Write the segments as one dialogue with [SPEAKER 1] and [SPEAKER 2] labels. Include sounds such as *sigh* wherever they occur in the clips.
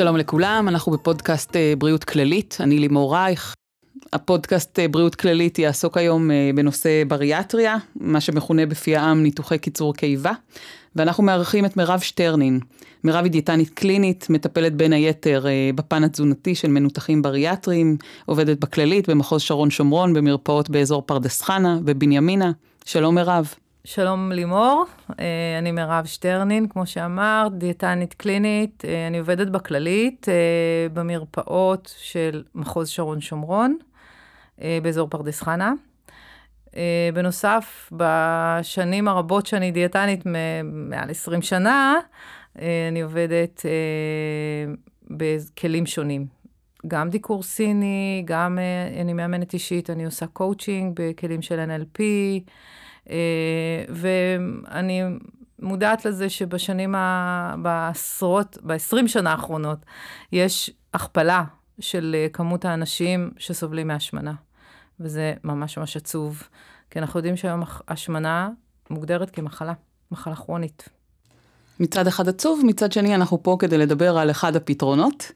[SPEAKER 1] שלום לכולם, אנחנו בפודקאסט אה, בריאות כללית, אני לימור רייך. הפודקאסט אה, בריאות כללית יעסוק היום אה, בנושא בריאטריה, מה שמכונה בפי העם ניתוחי קיצור קיבה, ואנחנו מארחים את מירב שטרנין. מירב היא דיאטנית קלינית, מטפלת בין היתר בפן התזונתי של מנותחים בריאטריים, עובדת בכללית במחוז שרון שומרון, במרפאות באזור פרדס חנה ובנימינה. שלום מירב.
[SPEAKER 2] שלום לימור, אה, אני מירב שטרנין, כמו שאמרת, דיאטנית קלינית, אה, אני עובדת בכללית, אה, במרפאות של מחוז שרון שומרון, באזור פרדס חנה. בנוסף, בשנים הרבות שאני דיאטנית, מעל 20 שנה, אני עובדת בכלים שונים. גם דיקור סיני, גם אני מאמנת אישית, אני עושה קואוצ'ינג בכלים של NLP, ואני מודעת לזה שבשנים, ה... בעשרות, ב-20 שנה האחרונות, יש הכפלה של אה, כמות האנשים שסובלים מהשמנה. וזה ממש ממש עצוב, כי אנחנו יודעים שהיום השמנה מוגדרת כמחלה, מחלה כרונית.
[SPEAKER 1] מצד אחד עצוב, מצד שני אנחנו פה כדי לדבר על אחד הפתרונות.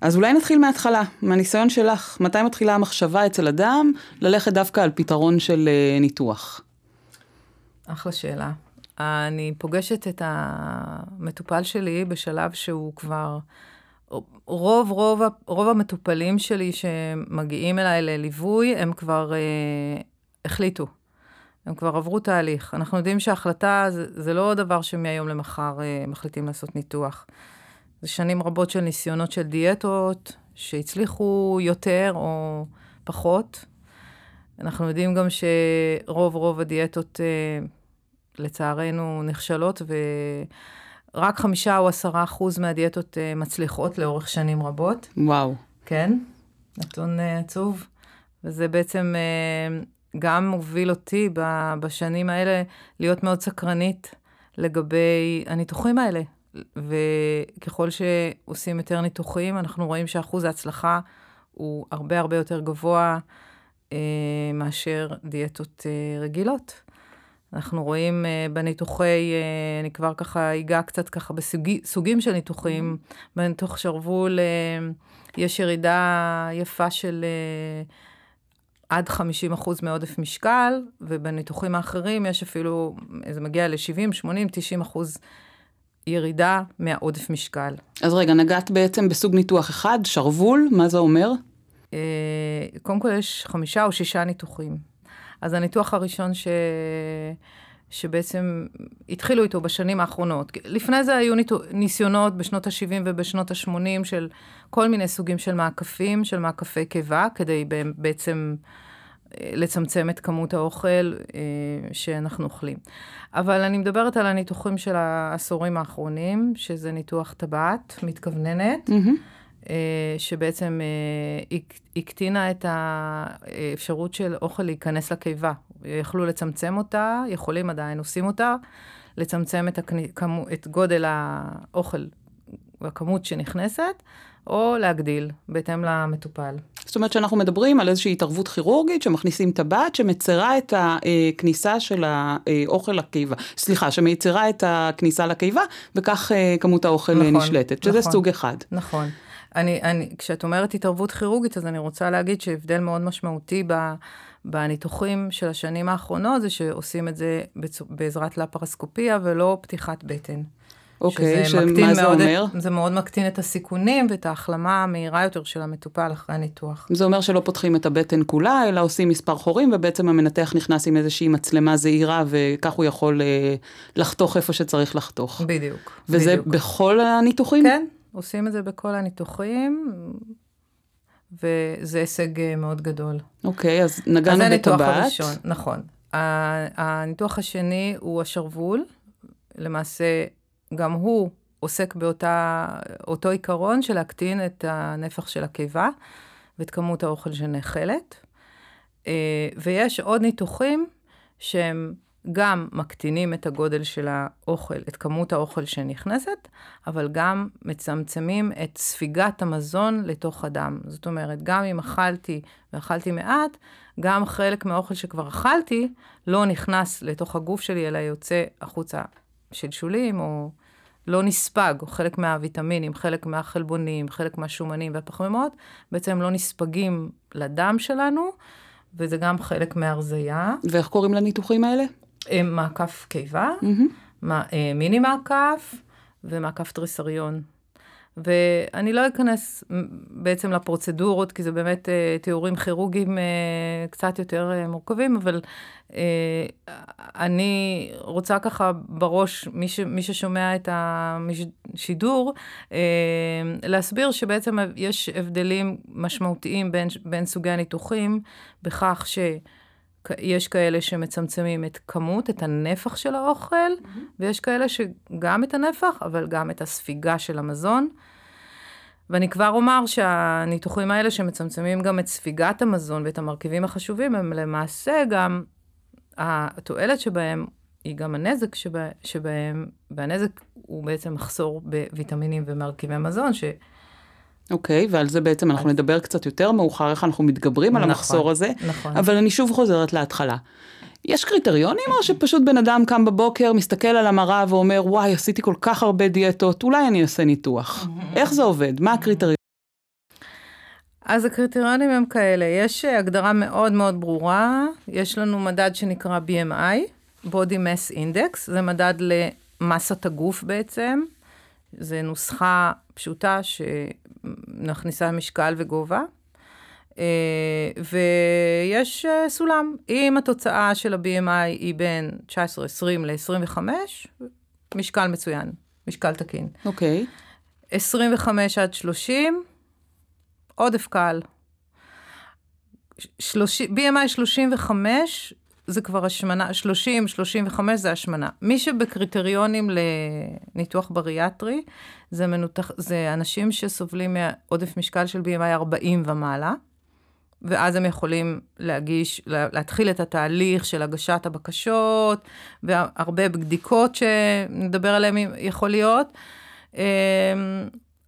[SPEAKER 1] אז אולי נתחיל מההתחלה, מהניסיון שלך, מתי מתחילה המחשבה אצל אדם ללכת דווקא על פתרון של אה, ניתוח?
[SPEAKER 2] אחלה שאלה. אני פוגשת את המטופל שלי בשלב שהוא כבר... רוב, רוב, רוב המטופלים שלי שמגיעים אליי לליווי, הם כבר אה, החליטו. הם כבר עברו תהליך. אנחנו יודעים שהחלטה זה, זה לא דבר שמהיום למחר אה, מחליטים לעשות ניתוח. זה שנים רבות של ניסיונות של דיאטות, שהצליחו יותר או פחות. אנחנו יודעים גם שרוב רוב הדיאטות, אה, לצערנו, נכשלות, ורק חמישה או עשרה אחוז מהדיאטות אה, מצליחות לאורך שנים רבות.
[SPEAKER 1] וואו.
[SPEAKER 2] כן, נתון אה, עצוב. וזה בעצם גם מוביל אותי בשנים האלה להיות מאוד סקרנית לגבי הניתוחים האלה. וככל שעושים יותר ניתוחים, אנחנו רואים שאחוז ההצלחה הוא הרבה הרבה יותר גבוה. אה, מאשר דיאטות אה, רגילות. אנחנו רואים אה, בניתוחי, אה, אני כבר ככה אגע קצת ככה בסוגים של ניתוחים, mm-hmm. בניתוח שרוול אה, יש ירידה יפה של עד 50 אחוז מעודף משקל, ובניתוחים האחרים יש אפילו, זה מגיע ל-70, 80, 90 אחוז ירידה מהעודף משקל.
[SPEAKER 1] אז רגע, נגעת בעצם בסוג ניתוח אחד, שרוול, מה זה אומר?
[SPEAKER 2] קודם כל יש חמישה או שישה ניתוחים. אז הניתוח הראשון ש... שבעצם התחילו איתו בשנים האחרונות. לפני זה היו ניסיונות בשנות ה-70 ובשנות ה-80 של כל מיני סוגים של מעקפים, של מעקפי קיבה, כדי בעצם אה, לצמצם את כמות האוכל אה, שאנחנו אוכלים. אבל אני מדברת על הניתוחים של העשורים האחרונים, שזה ניתוח טבעת מתכווננת. Mm-hmm. אה, שבעצם אה, הקטינה את האפשרות של אוכל להיכנס לקיבה. יכלו לצמצם אותה, יכולים עדיין, עושים אותה, לצמצם את, כמו, את גודל האוכל והכמות שנכנסת, או להגדיל, בהתאם למטופל.
[SPEAKER 1] זאת אומרת שאנחנו מדברים על איזושהי התערבות כירורגית שמכניסים טבעת שמצרה את הכניסה של האוכל לקיבה, סליחה, שמייצרה את הכניסה לקיבה, וכך אה, כמות האוכל נכון, נשלטת, שזה נכון, סוג אחד.
[SPEAKER 2] נכון. אני, אני, כשאת אומרת התערבות כירורגית, אז אני רוצה להגיד שהבדל מאוד משמעותי ב, בניתוחים של השנים האחרונות, זה שעושים את זה בעזרת לפרסקופיה ולא פתיחת בטן.
[SPEAKER 1] אוקיי, שמה זה אומר?
[SPEAKER 2] זה מאוד מקטין את הסיכונים ואת ההחלמה המהירה יותר של המטופל אחרי הניתוח.
[SPEAKER 1] זה אומר שלא פותחים את הבטן כולה, אלא עושים מספר חורים, ובעצם המנתח נכנס עם איזושהי מצלמה זהירה, וכך הוא יכול אה, לחתוך איפה שצריך לחתוך.
[SPEAKER 2] בדיוק.
[SPEAKER 1] וזה
[SPEAKER 2] בדיוק.
[SPEAKER 1] בכל הניתוחים?
[SPEAKER 2] כן, עושים את זה בכל הניתוחים, וזה הישג אה, מאוד גדול.
[SPEAKER 1] אוקיי, אז נגענו בטבעת. אז
[SPEAKER 2] הניתוח הראשון, נכון. הניתוח השני הוא השרוול, למעשה גם הוא עוסק באותו עיקרון של להקטין את הנפח של הקיבה ואת כמות האוכל שנאכלת. אה, ויש עוד ניתוחים שהם גם מקטינים את הגודל של האוכל, את כמות האוכל שנכנסת, אבל גם מצמצמים את ספיגת המזון לתוך הדם. זאת אומרת, גם אם אכלתי ואכלתי מעט, גם חלק מהאוכל שכבר אכלתי לא נכנס לתוך הגוף שלי, אלא יוצא החוצה שלשולים או לא נספג, או חלק מהוויטמינים, חלק מהחלבונים, חלק מהשומנים והפחמימות, בעצם לא נספגים לדם שלנו, וזה גם חלק מהרזייה.
[SPEAKER 1] ואיך קוראים לניתוחים האלה?
[SPEAKER 2] מעקף קיבה, mm-hmm. מיני מעקף ומעקף תריסריון. ואני לא אכנס בעצם לפרוצדורות, כי זה באמת אה, תיאורים כירורגיים אה, קצת יותר אה, מורכבים, אבל אה, אני רוצה ככה בראש, מי, ש, מי ששומע את השידור, אה, להסביר שבעצם יש הבדלים משמעותיים בין, בין סוגי הניתוחים, בכך ש... יש כאלה שמצמצמים את כמות, את הנפח של האוכל, mm-hmm. ויש כאלה שגם את הנפח, אבל גם את הספיגה של המזון. ואני כבר אומר שהניתוחים האלה שמצמצמים גם את ספיגת המזון ואת המרכיבים החשובים, הם למעשה גם, התועלת שבהם היא גם הנזק שבה, שבהם, והנזק הוא בעצם מחסור בוויטמינים ומרכיבי מזון, ש...
[SPEAKER 1] אוקיי, okay, ועל זה בעצם אנחנו נדבר קצת יותר מאוחר, איך אנחנו מתגברים נכון, על המחסור הזה. נכון. אבל אני שוב חוזרת להתחלה. יש קריטריונים או שפשוט בן אדם קם בבוקר, מסתכל על המראה ואומר, וואי, עשיתי כל כך הרבה דיאטות, אולי אני אעשה ניתוח. *laughs* איך זה עובד? מה הקריטריונים?
[SPEAKER 2] אז הקריטריונים הם כאלה, יש הגדרה מאוד מאוד ברורה, יש לנו מדד שנקרא BMI, Body Mass Index, זה מדד למסת הגוף בעצם, זה נוסחה פשוטה שנכניסה משקל וגובה. אה, ויש אה, סולם. אם התוצאה של ה-BMI היא בין 19-20 ל-25, משקל מצוין, משקל תקין.
[SPEAKER 1] אוקיי.
[SPEAKER 2] Okay. 25 עד 30, עודף קל. 30, BMI 35 זה כבר השמנה, 30, 35 זה השמנה. מי שבקריטריונים לניתוח בריאטרי, זה, מנותח, זה אנשים שסובלים מעודף משקל של BMI 40 ומעלה. ואז הם יכולים להגיש, להתחיל את התהליך של הגשת הבקשות, והרבה בדיקות שנדבר עליהן יכול להיות, אמ,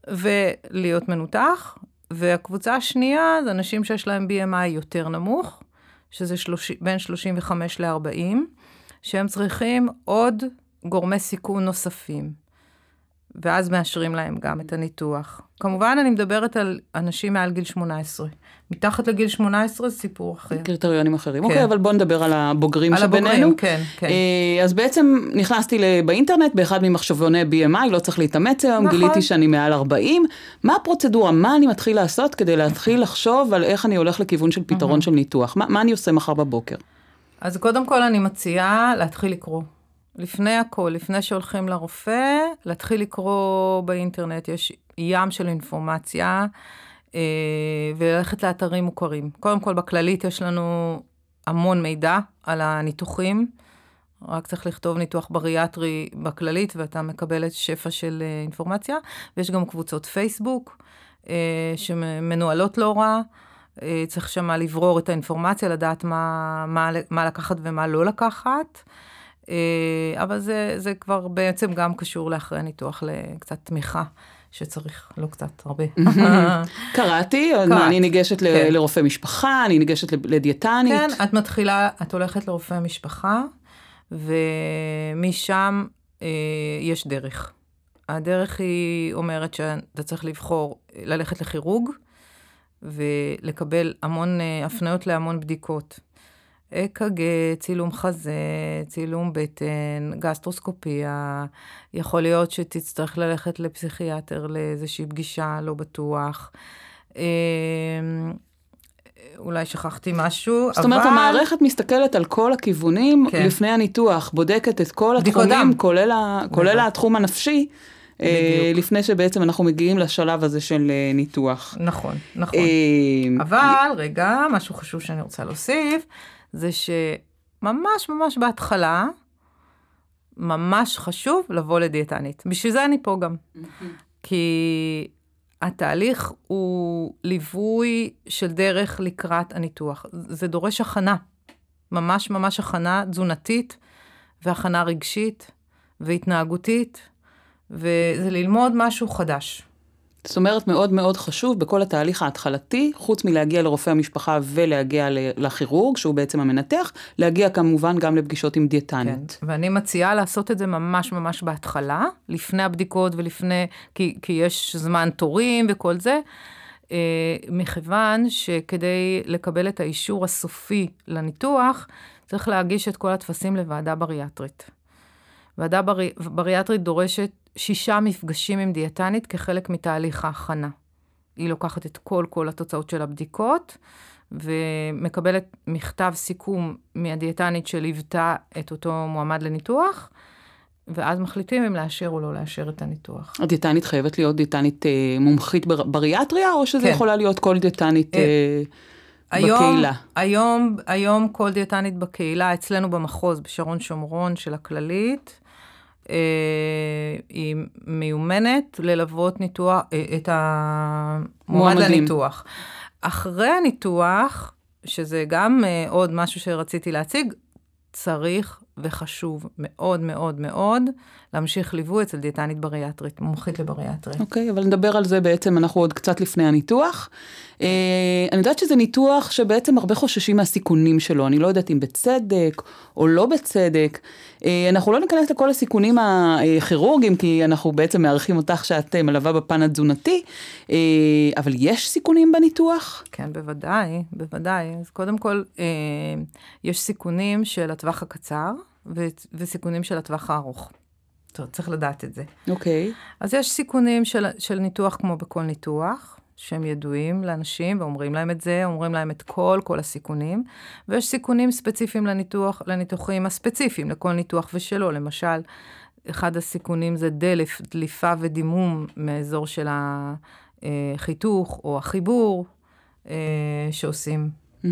[SPEAKER 2] ולהיות מנותח. והקבוצה השנייה זה אנשים שיש להם BMI יותר נמוך, שזה 30, בין 35 ל-40, שהם צריכים עוד גורמי סיכון נוספים. ואז מאשרים להם גם את הניתוח. כמובן, אני מדברת על אנשים מעל גיל 18. מתחת לגיל 18 זה סיפור אחר.
[SPEAKER 1] קריטריונים אחרים. כן. אוקיי, אבל בואו נדבר על הבוגרים על שבינינו. על הבוגרים,
[SPEAKER 2] כן, כן.
[SPEAKER 1] אה, אז בעצם נכנסתי באינטרנט באחד ממחשבוני BMI, לא צריך להתאמץ היום, נכון. גיליתי שאני מעל 40. מה הפרוצדורה? מה אני מתחיל לעשות כדי להתחיל לחשוב על איך אני הולך לכיוון של פתרון של ניתוח? מה, מה אני עושה מחר בבוקר?
[SPEAKER 2] אז קודם כל אני מציעה להתחיל לקרוא. לפני הכל, לפני שהולכים לרופא, להתחיל לקרוא באינטרנט, יש ים של אינפורמציה, אה, וללכת לאתרים מוכרים. קודם כל, בכללית יש לנו המון מידע על הניתוחים, רק צריך לכתוב ניתוח בריאטרי בכללית, ואתה מקבל את שפע של אה, אינפורמציה, ויש גם קבוצות פייסבוק אה, שמנוהלות לא רע. צריך שמה לברור את האינפורמציה, לדעת מה, מה, מה לקחת ומה לא לקחת. אה, אבל זה, זה כבר בעצם גם קשור לאחרי הניתוח לקצת תמיכה. שצריך, לא קצת, הרבה. *laughs*
[SPEAKER 1] קראתי, אני ניגשת כן. לרופא משפחה, אני ניגשת לדיאטנית.
[SPEAKER 2] כן, את מתחילה, את הולכת לרופא משפחה, ומשם אה, יש דרך. הדרך היא אומרת שאתה צריך לבחור ללכת לכירוג, ולקבל המון אה, הפניות להמון בדיקות. אק"ג, צילום חזה, צילום בטן, גסטרוסקופיה, יכול להיות שתצטרך ללכת לפסיכיאטר לאיזושהי פגישה, לא בטוח. אמ, אולי שכחתי משהו,
[SPEAKER 1] זאת אבל... זאת אומרת, המערכת מסתכלת על כל הכיוונים כן. לפני הניתוח, בודקת את כל התחומים, כולל, ה... כולל התחום הנפשי. אה, בדיוק. לפני שבעצם אנחנו מגיעים לשלב הזה של אה, ניתוח.
[SPEAKER 2] נכון, נכון. אה, אבל, רגע, משהו חשוב שאני רוצה להוסיף. זה שממש ממש בהתחלה, ממש חשוב לבוא לדיאטנית. בשביל זה אני פה גם. כי התהליך הוא ליווי של דרך לקראת הניתוח. זה דורש הכנה, ממש ממש הכנה תזונתית והכנה רגשית והתנהגותית, וזה ללמוד משהו חדש.
[SPEAKER 1] זאת אומרת, מאוד מאוד חשוב בכל התהליך ההתחלתי, חוץ מלהגיע לרופא המשפחה ולהגיע לכירורג, שהוא בעצם המנתח, להגיע כמובן גם לפגישות עם דיאטנית.
[SPEAKER 2] כן, ואני מציעה לעשות את זה ממש ממש בהתחלה, לפני הבדיקות ולפני, כי, כי יש זמן תורים וכל זה. אה, מכיוון שכדי לקבל את האישור הסופי לניתוח, צריך להגיש את כל הטפסים לוועדה בריאטרית. ועדה ברי... בריאטרית דורשת שישה מפגשים עם דיאטנית כחלק מתהליך ההכנה. היא לוקחת את כל כל התוצאות של הבדיקות, ומקבלת מכתב סיכום מהדיאטנית שליוותה את אותו מועמד לניתוח, ואז מחליטים אם לאשר או לא לאשר את הניתוח.
[SPEAKER 1] הדיאטנית חייבת להיות דיאטנית אה, מומחית בר, בריאטריה, או שזה כן. יכולה להיות כל דיאטנית אה, אה,
[SPEAKER 2] היום,
[SPEAKER 1] בקהילה?
[SPEAKER 2] היום, היום כל דיאטנית בקהילה, אצלנו במחוז, בשרון שומרון של הכללית, אה, היא מיומנת ללוות ניתוח, אה, את המועמד לניתוח. אחרי הניתוח, שזה גם אה, עוד משהו שרציתי להציג, צריך וחשוב מאוד מאוד מאוד להמשיך ליווי אצל דיאטנית בריאטרית, מומחית לבריאטרית.
[SPEAKER 1] אוקיי, okay, אבל נדבר על זה בעצם, אנחנו עוד קצת לפני הניתוח. אה, אני יודעת שזה ניתוח שבעצם הרבה חוששים מהסיכונים שלו, אני לא יודעת אם בצדק או לא בצדק. אה, אנחנו לא ניכנס לכל הסיכונים הכירורגיים, כי אנחנו בעצם מארחים אותך שאת מלווה בפן התזונתי, אה, אבל יש סיכונים בניתוח?
[SPEAKER 2] כן, בוודאי, בוודאי. אז קודם כל, אה, יש סיכונים של הטווח הקצר וסיכונים של הטווח הארוך. טוב, צריך לדעת את זה.
[SPEAKER 1] אוקיי. Okay.
[SPEAKER 2] אז יש סיכונים של, של ניתוח כמו בכל ניתוח, שהם ידועים לאנשים ואומרים להם את זה, אומרים להם את כל, כל הסיכונים, ויש סיכונים ספציפיים לניתוח, לניתוחים הספציפיים, לכל ניתוח ושלו. למשל, אחד הסיכונים זה דלף, דליפה ודימום מאזור של החיתוך או החיבור אה, שעושים mm-hmm.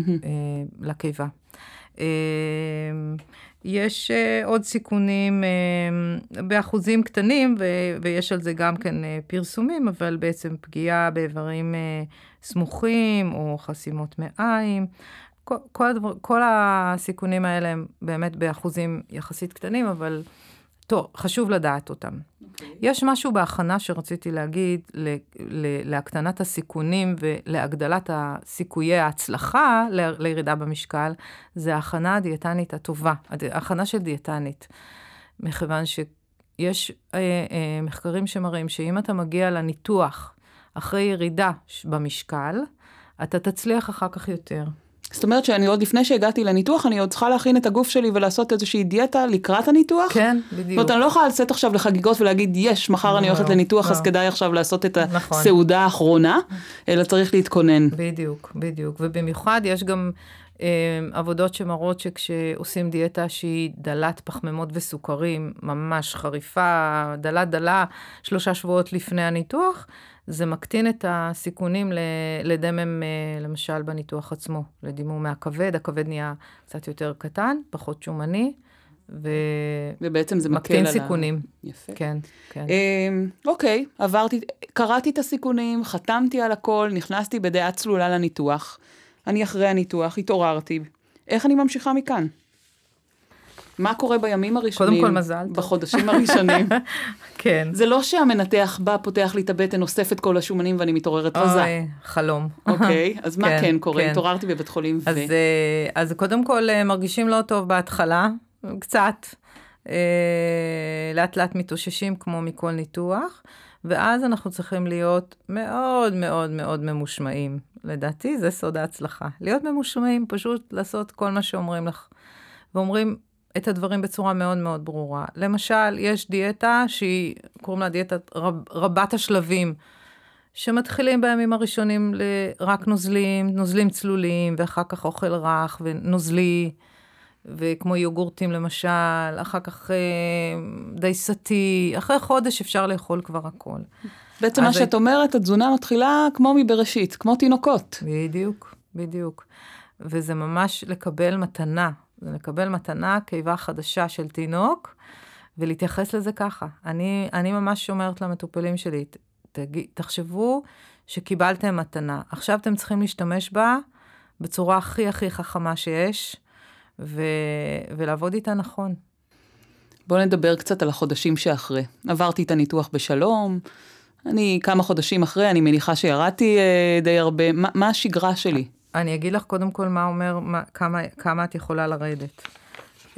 [SPEAKER 2] לקיבה. יש uh, עוד סיכונים uh, באחוזים קטנים, ו- ויש על זה גם כן uh, פרסומים, אבל בעצם פגיעה באיברים uh, סמוכים או חסימות מעיים. כל, כל, הדבר, כל הסיכונים האלה הם באמת באחוזים יחסית קטנים, אבל טוב, חשוב לדעת אותם. Okay. אוקיי. יש משהו בהכנה שרציתי להגיד ל, ל, להקטנת הסיכונים ולהגדלת הסיכויי ההצלחה ל, לירידה במשקל, זה ההכנה הדיאטנית הטובה, ההכנה של דיאטנית. מכיוון שיש אה, אה, מחקרים שמראים שאם אתה מגיע לניתוח אחרי ירידה במשקל, אתה תצליח אחר כך יותר.
[SPEAKER 1] זאת אומרת שאני עוד לפני שהגעתי לניתוח, אני עוד צריכה להכין את הגוף שלי ולעשות איזושהי דיאטה לקראת הניתוח?
[SPEAKER 2] כן, בדיוק. זאת
[SPEAKER 1] אומרת, אני לא יכולה לצאת עכשיו לחגיגות ולהגיד, יש, מחר לא, אני הולכת לניתוח, לא. אז כדאי עכשיו לעשות את נכון. הסעודה האחרונה, אלא צריך להתכונן.
[SPEAKER 2] בדיוק, בדיוק. ובמיוחד יש גם אה, עבודות שמראות שכשעושים דיאטה שהיא דלת פחמימות וסוכרים, ממש חריפה, דלה דלה, שלושה שבועות לפני הניתוח, זה מקטין את הסיכונים לדמם, אה, למשל בניתוח עצמו, לדימום מהכבד, הכבד נהיה קצת יותר קטן, פחות שומני, ו...
[SPEAKER 1] ובעצם זה מקל על
[SPEAKER 2] ה... מקטין סיכונים.
[SPEAKER 1] יפה.
[SPEAKER 2] כן, כן.
[SPEAKER 1] אמ, אוקיי, עברתי, קראתי את הסיכונים, חתמתי על הכל, נכנסתי בדעה צלולה לניתוח. אני אחרי הניתוח, התעוררתי. איך אני ממשיכה מכאן? מה קורה בימים הראשונים?
[SPEAKER 2] קודם כל מזל.
[SPEAKER 1] בחודשים הראשונים. *laughs*
[SPEAKER 2] כן.
[SPEAKER 1] זה לא שהמנתח בא, פותח לי את הבטן, אוסף את כל השומנים ואני מתעוררת רזה.
[SPEAKER 2] אוי, חלום.
[SPEAKER 1] אוקיי, *laughs* אז מה כן, כן קורה? כן. התעוררתי בבית חולים
[SPEAKER 2] אז, ו... אז, אה, אז קודם כל אה, מרגישים לא טוב בהתחלה, קצת. אה, לאט לאט מתאוששים כמו מכל ניתוח, ואז אנחנו צריכים להיות מאוד מאוד מאוד ממושמעים. לדעתי זה סוד ההצלחה. להיות ממושמעים, פשוט לעשות כל מה שאומרים לך. ואומרים, את הדברים בצורה מאוד מאוד ברורה. למשל, יש דיאטה שהיא, קוראים לה דיאטה רב, רבת השלבים, שמתחילים בימים הראשונים לרק נוזלים, נוזלים צלולים, ואחר כך אוכל רך ונוזלי, וכמו יוגורטים למשל, אחר כך אה, דייסתי, אחרי חודש אפשר לאכול כבר הכל.
[SPEAKER 1] בעצם מה שאת אומרת, התזונה מתחילה כמו מבראשית, כמו תינוקות.
[SPEAKER 2] בדיוק, בדיוק. וזה ממש לקבל מתנה, זה לקבל מתנה, קיבה חדשה של תינוק, ולהתייחס לזה ככה. אני, אני ממש אומרת למטופלים שלי, תג, תחשבו שקיבלתם מתנה, עכשיו אתם צריכים להשתמש בה בצורה הכי הכי חכמה שיש, ו, ולעבוד איתה נכון.
[SPEAKER 1] בואו נדבר קצת על החודשים שאחרי. עברתי את הניתוח בשלום, אני כמה חודשים אחרי, אני מניחה שירדתי אה, די הרבה. מה, מה השגרה שלי?
[SPEAKER 2] אני אגיד לך קודם כל מה אומר, מה, כמה, כמה את יכולה לרדת. Uh,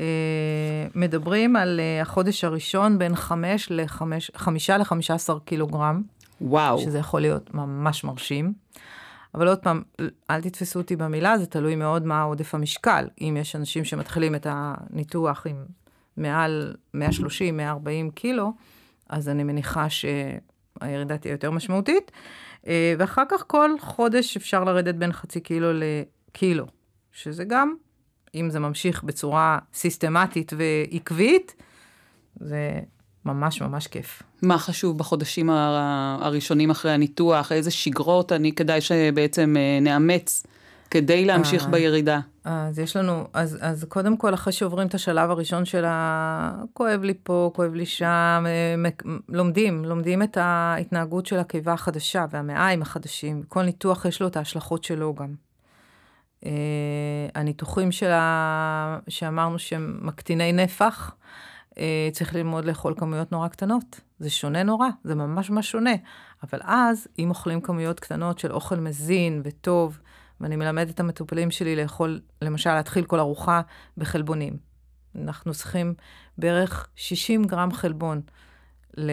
[SPEAKER 2] מדברים על uh, החודש הראשון בין 5 ל-15 קילוגרם.
[SPEAKER 1] וואו.
[SPEAKER 2] שזה יכול להיות ממש מרשים. אבל עוד פעם, אל תתפסו אותי במילה, זה תלוי מאוד מה עודף המשקל. אם יש אנשים שמתחילים את הניתוח עם מעל 130, 140 קילו, אז אני מניחה שהירידה תהיה יותר משמעותית. אה, ואחר כך כל חודש אפשר לרדת בין חצי קילו לקילו, שזה גם, אם זה ממשיך בצורה סיסטמטית ועקבית, זה ממש ממש כיף.
[SPEAKER 1] מה חשוב בחודשים הראשונים אחרי הניתוח? איזה שגרות אני כדאי שבעצם אה, נאמץ כדי להמשיך אה, בירידה?
[SPEAKER 2] אז יש לנו, אז, אז קודם כל, אחרי שעוברים את השלב הראשון של ה... כואב לי פה, כואב לי שם, אה, לומדים, לומדים את ההתנהגות של הקיבה החדשה והמעיים החדשים. כל ניתוח יש לו את ההשלכות שלו גם. Uh, הניתוחים שלה, שאמרנו שהם מקטיני נפח, uh, צריך ללמוד לאכול כמויות נורא קטנות. זה שונה נורא, זה ממש ממש שונה. אבל אז, אם אוכלים כמויות קטנות של אוכל מזין וטוב, ואני מלמדת את המטופלים שלי לאכול, למשל, להתחיל כל ארוחה בחלבונים. אנחנו צריכים בערך 60 גרם חלבון ל...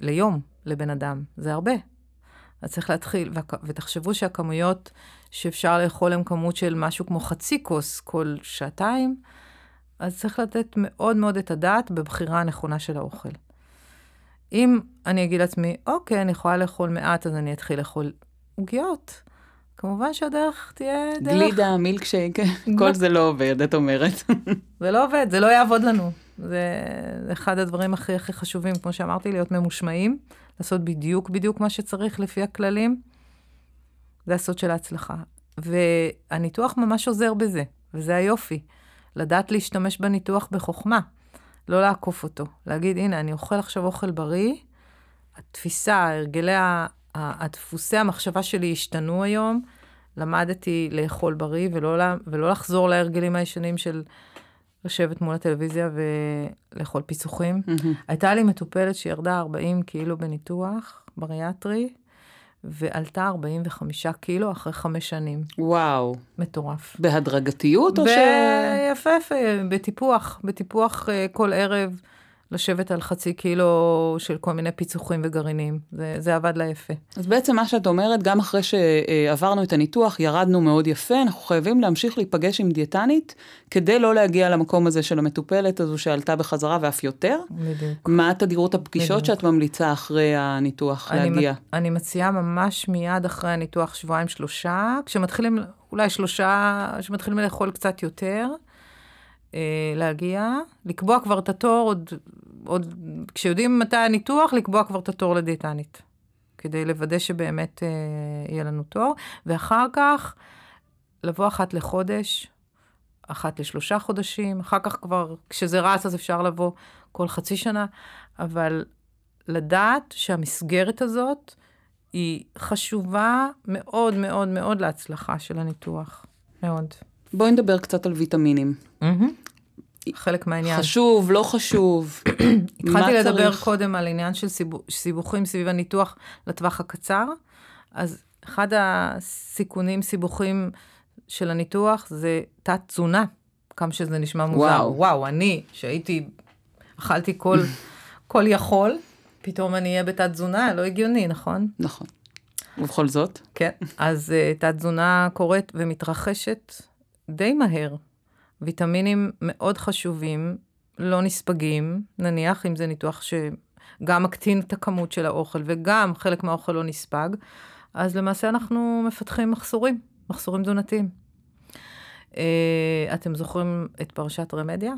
[SPEAKER 2] ליום לבן אדם, זה הרבה. אז צריך להתחיל, ותחשבו שהכמויות שאפשר לאכול הן כמות של משהו כמו חצי כוס כל שעתיים, אז צריך לתת מאוד מאוד את הדעת בבחירה הנכונה של האוכל. אם אני אגיד לעצמי, אוקיי, אני יכולה לאכול מעט, אז אני אתחיל לאכול עוגיות. כמובן שהדרך תהיה דרך...
[SPEAKER 1] גלידה, מילקשייק, *laughs* כל זה לא עובד, את אומרת. *laughs*
[SPEAKER 2] זה לא עובד, זה לא יעבוד לנו. זה אחד הדברים הכי הכי חשובים, כמו שאמרתי, להיות ממושמעים, לעשות בדיוק בדיוק מה שצריך לפי הכללים. זה הסוד של ההצלחה. והניתוח ממש עוזר בזה, וזה היופי. לדעת להשתמש בניתוח בחוכמה, לא לעקוף אותו. להגיד, הנה, אני אוכל עכשיו אוכל בריא, התפיסה, הרגלי הדפוסי המחשבה שלי השתנו היום, למדתי לאכול בריא ולא, ולא לחזור להרגלים הישנים של לשבת מול הטלוויזיה ולאכול פיצוחים. Mm-hmm. הייתה לי מטופלת שירדה 40 קילו בניתוח בריאטרי, ועלתה 45 קילו אחרי חמש שנים.
[SPEAKER 1] וואו.
[SPEAKER 2] מטורף.
[SPEAKER 1] בהדרגתיות או ב- ש...
[SPEAKER 2] יפה יפה, בטיפוח, בטיפוח uh, כל ערב. לשבת על חצי קילו של כל מיני פיצוחים וגרעינים. זה, זה עבד לה יפה.
[SPEAKER 1] אז בעצם מה שאת אומרת, גם אחרי שעברנו את הניתוח, ירדנו מאוד יפה, אנחנו חייבים להמשיך להיפגש עם דיאטנית, כדי לא להגיע למקום הזה של המטופלת הזו שעלתה בחזרה ואף יותר.
[SPEAKER 2] בדיוק.
[SPEAKER 1] מה תדירות הפגישות בדיוק. שאת ממליצה אחרי הניתוח
[SPEAKER 2] אני
[SPEAKER 1] להגיע?
[SPEAKER 2] אני מציעה ממש מיד אחרי הניתוח, שבועיים שלושה, כשמתחילים, אולי שלושה, שמתחילים לאכול קצת יותר. אה, להגיע, לקבוע כבר את התור, עוד, עוד כשיודעים מתי הניתוח, לקבוע כבר את התור לדיאטנית, כדי לוודא שבאמת אה, יהיה לנו תור, ואחר כך לבוא אחת לחודש, אחת לשלושה חודשים, אחר כך כבר, כשזה רץ אז אפשר לבוא כל חצי שנה, אבל לדעת שהמסגרת הזאת היא חשובה מאוד מאוד מאוד להצלחה של הניתוח, מאוד.
[SPEAKER 1] בואי נדבר קצת על ויטמינים.
[SPEAKER 2] חלק מהעניין.
[SPEAKER 1] חשוב, לא חשוב. *clears throat*
[SPEAKER 2] התחלתי לדבר צריך? קודם על עניין של סיבוכים סביב הניתוח לטווח הקצר. אז אחד הסיכונים, סיבוכים של הניתוח זה תת-תזונה, כמה שזה נשמע מוזר. וואו, וואו אני, שהייתי, אכלתי כל, *clears throat* כל יכול, פתאום אני אהיה בתת-תזונה, לא הגיוני, נכון?
[SPEAKER 1] נכון. ובכל זאת?
[SPEAKER 2] כן, אז uh, תת-תזונה קורית ומתרחשת די מהר. ויטמינים מאוד חשובים, לא נספגים, נניח אם זה ניתוח שגם מקטין את הכמות של האוכל וגם חלק מהאוכל לא נספג, אז למעשה אנחנו מפתחים מחסורים, מחסורים תזונתיים. אה, אתם זוכרים את פרשת רמדיה?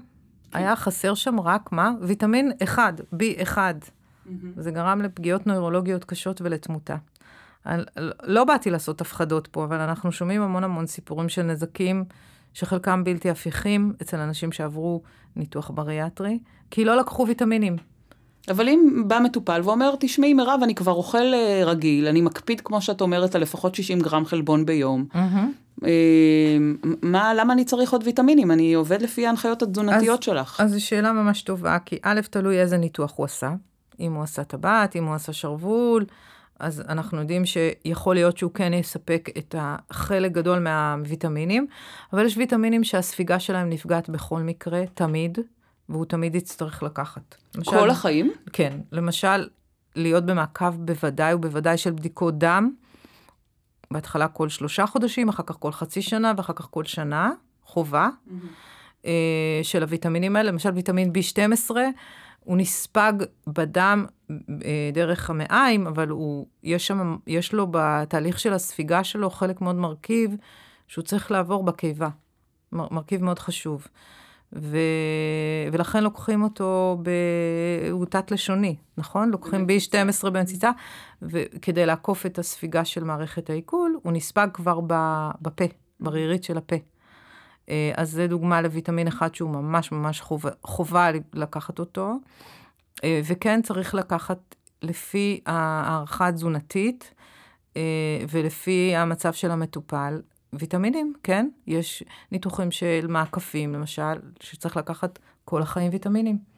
[SPEAKER 2] היה חסר שם רק מה? ויטמין 1, B1. Mm-hmm. זה גרם לפגיעות נוירולוגיות קשות ולתמותה. לא באתי לעשות הפחדות פה, אבל אנחנו שומעים המון המון סיפורים של נזקים שחלקם בלתי הפיכים אצל אנשים שעברו ניתוח בריאטרי, כי לא לקחו ויטמינים.
[SPEAKER 1] אבל אם בא מטופל ואומר, תשמעי מירב, אני כבר אוכל אה, רגיל, אני מקפיד, כמו שאת אומרת, על לפחות 60 גרם חלבון ביום. Mm-hmm. מה, למה אני צריך עוד ויטמינים? אני עובד לפי ההנחיות התזונתיות
[SPEAKER 2] אז,
[SPEAKER 1] שלך.
[SPEAKER 2] אז זו שאלה ממש טובה, כי א', תלוי איזה ניתוח הוא עשה. אם הוא עשה טבעת, אם הוא עשה שרוול, אז אנחנו יודעים שיכול להיות שהוא כן יספק את החלק גדול מהוויטמינים, אבל יש ויטמינים שהספיגה שלהם נפגעת בכל מקרה, תמיד, והוא תמיד יצטרך לקחת.
[SPEAKER 1] למשל, כל החיים?
[SPEAKER 2] כן. למשל, להיות במעקב בוודאי ובוודאי של בדיקות דם, בהתחלה כל שלושה חודשים, אחר כך כל חצי שנה ואחר כך כל שנה, חובה, mm-hmm. של הוויטמינים האלה. למשל, ויטמין B12, הוא נספג בדם אה, דרך המעיים, אבל הוא, יש, שם, יש לו בתהליך של הספיגה שלו חלק מאוד מרכיב שהוא צריך לעבור בקיבה. מר, מרכיב מאוד חשוב. ו... ולכן לוקחים אותו, ב... הוא תת-לשוני, נכון? לוקחים B12 בנציצה, וכדי לעקוף את הספיגה של מערכת העיכול, הוא נספג כבר בפה, ברירית של הפה. אה, אז זה דוגמה לויטמין אחד שהוא ממש ממש חובה, חובה לקחת אותו. אה, וכן צריך לקחת לפי הערכה תזונתית אה, ולפי המצב של המטופל. ויטמינים, כן? יש ניתוחים של מעקפים, למשל, שצריך לקחת כל החיים ויטמינים.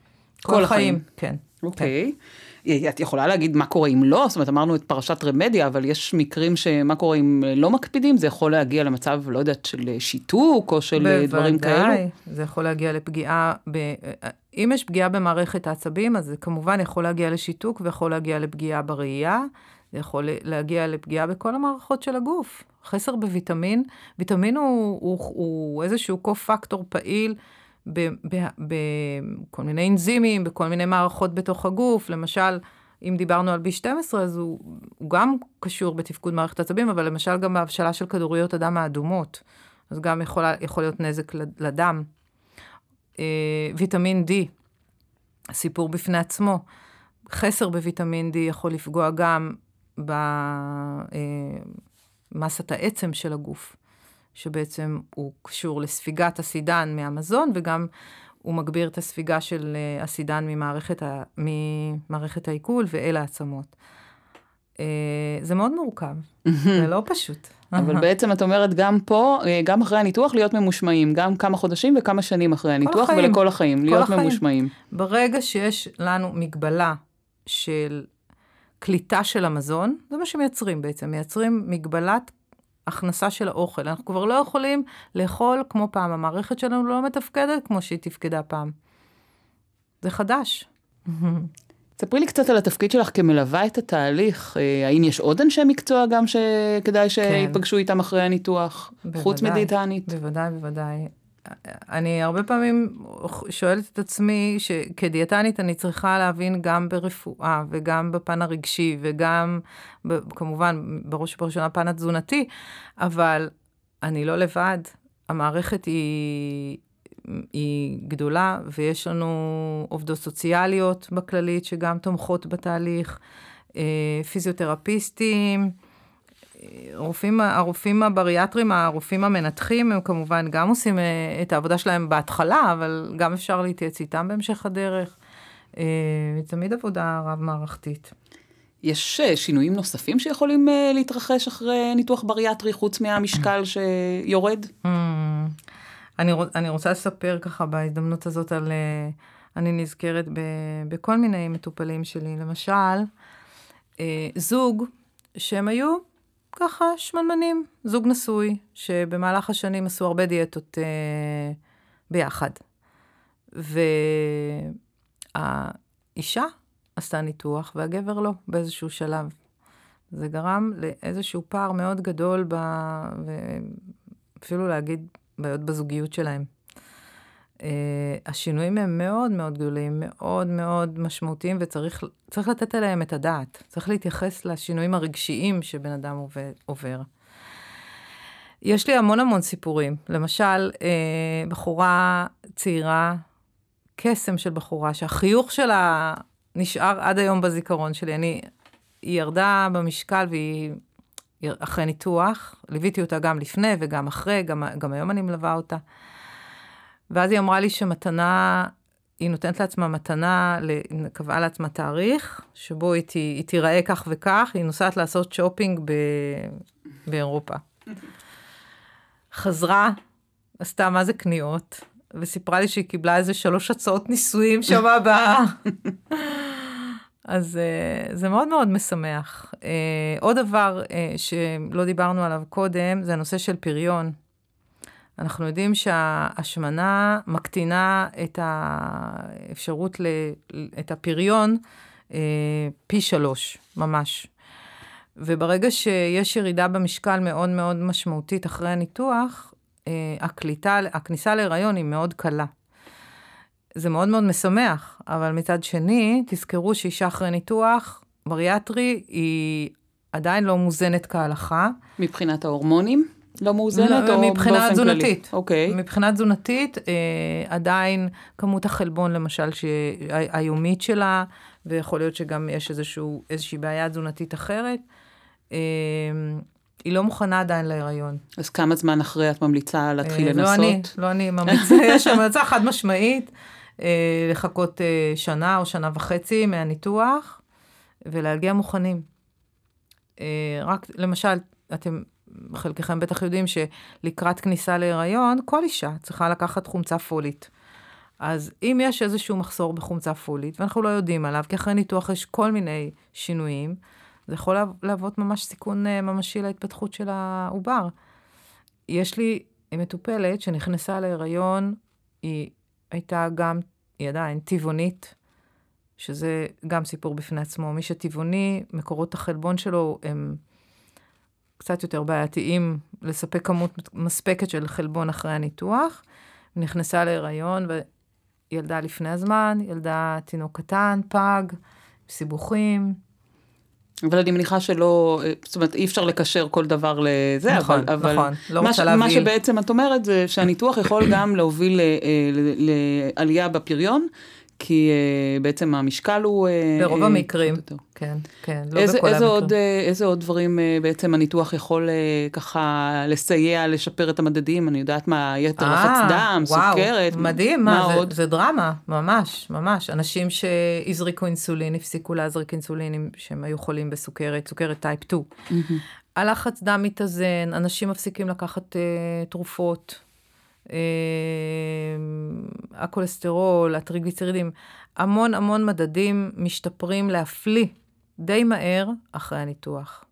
[SPEAKER 1] כל, החיים. החיים,
[SPEAKER 2] כן.
[SPEAKER 1] אוקיי. כן. את יכולה להגיד מה קורה אם לא? זאת אומרת, אמרנו את פרשת רמדיה, אבל יש מקרים שמה קורה אם לא מקפידים? זה יכול להגיע למצב, לא יודעת, של שיתוק או של בוודאי, דברים כאלו?
[SPEAKER 2] בוודאי, זה יכול להגיע לפגיעה, ב... אם יש פגיעה במערכת העצבים, אז זה כמובן יכול להגיע לשיתוק ויכול להגיע לפגיעה בראייה. זה יכול להגיע לפגיעה בכל המערכות של הגוף. חסר בוויטמין, ויטמין הוא, הוא, הוא איזשהו קו-פקטור פעיל בכל מיני אנזימים, בכל מיני מערכות בתוך הגוף. למשל, אם דיברנו על B12, אז הוא, הוא גם קשור בתפקוד מערכת עצבים, אבל למשל גם בהבשלה של כדוריות הדם האדומות. אז גם יכול, יכול להיות נזק לדם. אה, ויטמין D, סיפור בפני עצמו. חסר בוויטמין D יכול לפגוע גם במסת אה, העצם של הגוף. שבעצם הוא קשור לספיגת הסידן מהמזון, וגם הוא מגביר את הספיגה של אה, הסידן ממערכת, ה... ממערכת העיכול ואל העצמות. אה, זה מאוד מורכב, *laughs* זה לא פשוט.
[SPEAKER 1] אבל בעצם את אומרת גם פה, אה, גם אחרי הניתוח להיות ממושמעים, גם כמה חודשים וכמה שנים אחרי הניתוח החיים. ולכל החיים, להיות החיים. ממושמעים.
[SPEAKER 2] ברגע שיש לנו מגבלה של קליטה של המזון, זה מה שמייצרים בעצם, מייצרים מגבלת הכנסה של האוכל. אנחנו כבר לא יכולים לאכול כמו פעם, המערכת שלנו לא מתפקדת כמו שהיא תפקדה פעם. זה חדש.
[SPEAKER 1] ספרי לי קצת על התפקיד שלך כמלווה את התהליך. אה, האם יש עוד אנשי מקצוע גם שכדאי שיפגשו כן. איתם אחרי הניתוח, בוודאי, חוץ מדיאטנית?
[SPEAKER 2] בוודאי, בוודאי. אני הרבה פעמים שואלת את עצמי שכדיאטנית אני צריכה להבין גם ברפואה וגם בפן הרגשי וגם כמובן בראש ובראשונה פן התזונתי, אבל אני לא לבד. המערכת היא, היא גדולה ויש לנו עובדות סוציאליות בכללית שגם תומכות בתהליך, אה, פיזיותרפיסטים. הרופאים, הרופאים הבריאטרים, הרופאים המנתחים, הם כמובן גם עושים אה, את העבודה שלהם בהתחלה, אבל גם אפשר להתייעץ איתם בהמשך הדרך. אה, תמיד עבודה רב-מערכתית.
[SPEAKER 1] יש אה, שינויים נוספים שיכולים להתרחש אחרי ניתוח בריאטרי, חוץ מהמשקל שיורד? Mm.
[SPEAKER 2] אני, אני רוצה לספר ככה בהזדמנות הזאת על... אני נזכרת ב, בכל מיני מטופלים שלי. למשל, זוג שהם היו ככה שמנמנים, זוג נשוי, שבמהלך השנים עשו הרבה דיאטות אה, ביחד. והאישה עשתה ניתוח והגבר לא, באיזשהו שלב. זה גרם לאיזשהו פער מאוד גדול, ב... ואפילו להגיד בעיות בזוגיות שלהם. Uh, השינויים הם מאוד מאוד גדולים, מאוד מאוד משמעותיים, וצריך לתת עליהם את הדעת. צריך להתייחס לשינויים הרגשיים שבן אדם עובר. יש לי המון המון סיפורים. למשל, uh, בחורה צעירה, קסם של בחורה, שהחיוך שלה נשאר עד היום בזיכרון שלי. אני, היא ירדה במשקל והיא, אחרי ניתוח, ליוויתי אותה גם לפני וגם אחרי, גם, גם היום אני מלווה אותה. ואז היא אמרה לי שמתנה, היא נותנת לעצמה מתנה, קבעה לעצמה תאריך, שבו היא, היא תיראה כך וכך, היא נוסעת לעשות שופינג ב, באירופה. חזרה, עשתה מה זה קניות, וסיפרה לי שהיא קיבלה איזה שלוש הצעות נישואים שם ב... אז uh, זה מאוד מאוד משמח. Uh, עוד דבר uh, שלא דיברנו עליו קודם, זה הנושא של פריון. אנחנו יודעים שההשמנה מקטינה את האפשרות, ל, את הפריון uh, פי שלוש, ממש. וברגע שיש ירידה במשקל מאוד מאוד משמעותית אחרי הניתוח, uh, הקליטה, הכניסה להיריון היא מאוד קלה. זה מאוד מאוד משמח, אבל מצד שני, תזכרו שאישה אחרי ניתוח בריאטרי היא עדיין לא מוזנת כהלכה.
[SPEAKER 1] מבחינת ההורמונים? לא מאוזנת
[SPEAKER 2] לא,
[SPEAKER 1] או
[SPEAKER 2] מבחינה תזונתית.
[SPEAKER 1] אוקיי.
[SPEAKER 2] מבחינה תזונתית, אה, עדיין כמות החלבון, למשל, היומית שלה, ויכול להיות שגם יש איזשהו, איזושהי בעיה תזונתית אחרת, אה, היא לא מוכנה עדיין להיריון.
[SPEAKER 1] אז כמה זמן אחרי את ממליצה להתחיל
[SPEAKER 2] אה,
[SPEAKER 1] לנסות?
[SPEAKER 2] לא אני, לא אני ממליצה, *laughs* יש המלצה חד משמעית. אה, לחכות אה, שנה או שנה וחצי מהניתוח, ולהגיע מוכנים. אה, רק, למשל, אתם, חלקכם בטח יודעים שלקראת כניסה להיריון, כל אישה צריכה לקחת חומצה פולית. אז אם יש איזשהו מחסור בחומצה פולית, ואנחנו לא יודעים עליו, כי אחרי ניתוח יש כל מיני שינויים, זה יכול להוות ממש סיכון ממשי להתפתחות של העובר. יש לי מטופלת שנכנסה להיריון, היא הייתה גם, היא עדיין טבעונית, שזה גם סיפור בפני עצמו. מי שטבעוני, מקורות החלבון שלו הם קצת יותר בעייתיים לספק כמות מספקת של חלבון אחרי הניתוח. נכנסה להיריון וילדה לפני הזמן, ילדה תינוק קטן, פג, סיבוכים.
[SPEAKER 1] אבל אני מניחה שלא, זאת אומרת, אי אפשר לקשר כל דבר לזה,
[SPEAKER 2] נכון,
[SPEAKER 1] אבל, אבל
[SPEAKER 2] נכון, לא
[SPEAKER 1] מה,
[SPEAKER 2] רוצה להבהיל.
[SPEAKER 1] מה שבעצם את אומרת זה שהניתוח יכול גם להוביל אה, לעלייה בפריון, כי uh, בעצם המשקל הוא...
[SPEAKER 2] Uh, ברוב uh, המקרים, כן, כן, לא
[SPEAKER 1] איזה,
[SPEAKER 2] בכל
[SPEAKER 1] איזה
[SPEAKER 2] המקרים.
[SPEAKER 1] עוד, uh, איזה עוד דברים uh, בעצם הניתוח יכול uh, ככה לסייע, לשפר את המדדים? אני יודעת מה, יתר לחץ דם,
[SPEAKER 2] וואו,
[SPEAKER 1] סוכרת.
[SPEAKER 2] מדהים,
[SPEAKER 1] מה,
[SPEAKER 2] מה,
[SPEAKER 1] מה
[SPEAKER 2] זה,
[SPEAKER 1] עוד?
[SPEAKER 2] זה דרמה, ממש, ממש. אנשים שהזריקו אינסולין, הפסיקו להזריק אינסולין שהם היו חולים בסוכרת, סוכרת type 2.
[SPEAKER 1] Mm-hmm.
[SPEAKER 2] הלחץ דם מתאזן, אנשים מפסיקים לקחת uh, תרופות. הכולסטרול, הטריגליצרידים, המון המון מדדים משתפרים להפליא די מהר אחרי הניתוח.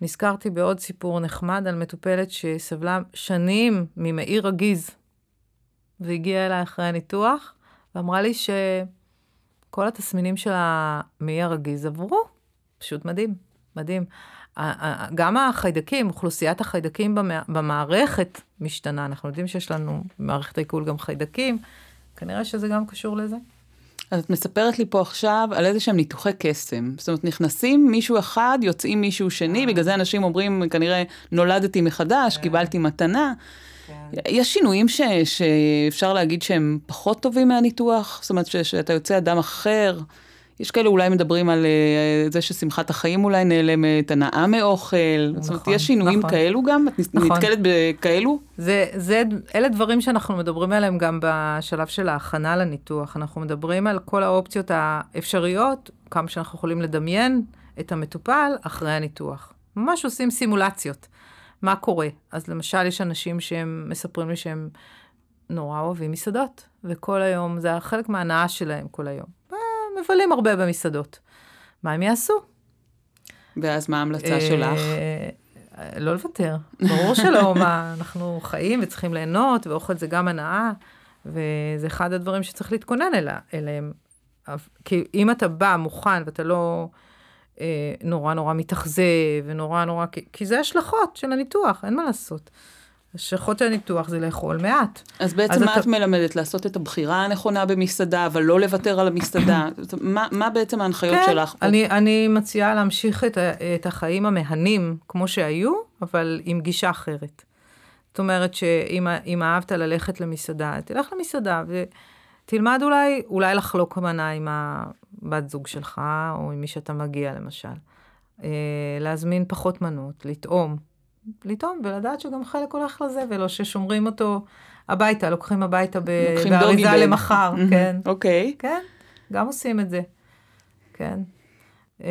[SPEAKER 2] נזכרתי בעוד סיפור נחמד על מטופלת שסבלה שנים ממעי רגיז, והגיעה אליי אחרי הניתוח, ואמרה לי שכל התסמינים של המעי הרגיז עברו. פשוט מדהים, מדהים. גם החיידקים, אוכלוסיית החיידקים במערכת משתנה. אנחנו יודעים שיש לנו במערכת העיכול גם חיידקים, כנראה שזה גם קשור לזה.
[SPEAKER 1] אז את מספרת לי פה עכשיו על איזה שהם ניתוחי קסם. זאת אומרת, נכנסים מישהו אחד, יוצאים מישהו שני, בגלל זה אנשים אומרים, כנראה נולדתי מחדש, קיבלתי מתנה. יש שינויים ש, שאפשר להגיד שהם פחות טובים מהניתוח? זאת אומרת, ש, שאתה יוצא אדם אחר? יש כאלה אולי מדברים על uh, זה ששמחת החיים אולי נעלמת, הנאה מאוכל, נכון, זאת אומרת, יש שינויים נכון. כאלו גם? את נכון. נתקלת בכאלו?
[SPEAKER 2] זה, זה, אלה דברים שאנחנו מדברים עליהם גם בשלב של ההכנה לניתוח. אנחנו מדברים על כל האופציות האפשריות, כמה שאנחנו יכולים לדמיין את המטופל אחרי הניתוח. ממש עושים סימולציות. מה קורה? אז למשל, יש אנשים שהם מספרים לי שהם נורא אוהבים מסעדות, וכל היום, זה חלק מההנאה שלהם כל היום. מבלים הרבה במסעדות. מה הם יעשו?
[SPEAKER 1] ואז מה ההמלצה שלך?
[SPEAKER 2] לא לוותר, ברור שלא, *laughs* מה, אנחנו חיים וצריכים ליהנות, ואוכל זה גם הנאה, וזה אחד הדברים שצריך להתכונן אליהם. כי אם אתה בא מוכן ואתה לא אה, נורא נורא מתאכזב, ונורא נורא, כי, כי זה השלכות של הניתוח, אין מה לעשות. של הניתוח זה לאכול מעט.
[SPEAKER 1] אז בעצם אז מה אתה... את מלמדת? לעשות את הבחירה הנכונה במסעדה, אבל לא לוותר על המסעדה? מה, מה בעצם ההנחיות
[SPEAKER 2] כן,
[SPEAKER 1] שלך פה?
[SPEAKER 2] אני, אני מציעה להמשיך את, את החיים המהנים כמו שהיו, אבל עם גישה אחרת. זאת אומרת שאם אהבת ללכת למסעדה, תלך למסעדה ותלמד אולי, אולי לחלוק מנה עם הבת זוג שלך, או עם מי שאתה מגיע למשל. להזמין פחות מנות, לטעום. לטעום ולדעת שגם חלק הולך לזבל, או ששומרים אותו הביתה, לוקחים הביתה באריזה למחר, כן.
[SPEAKER 1] אוקיי.
[SPEAKER 2] Okay. כן, גם עושים את זה, כן. Uh,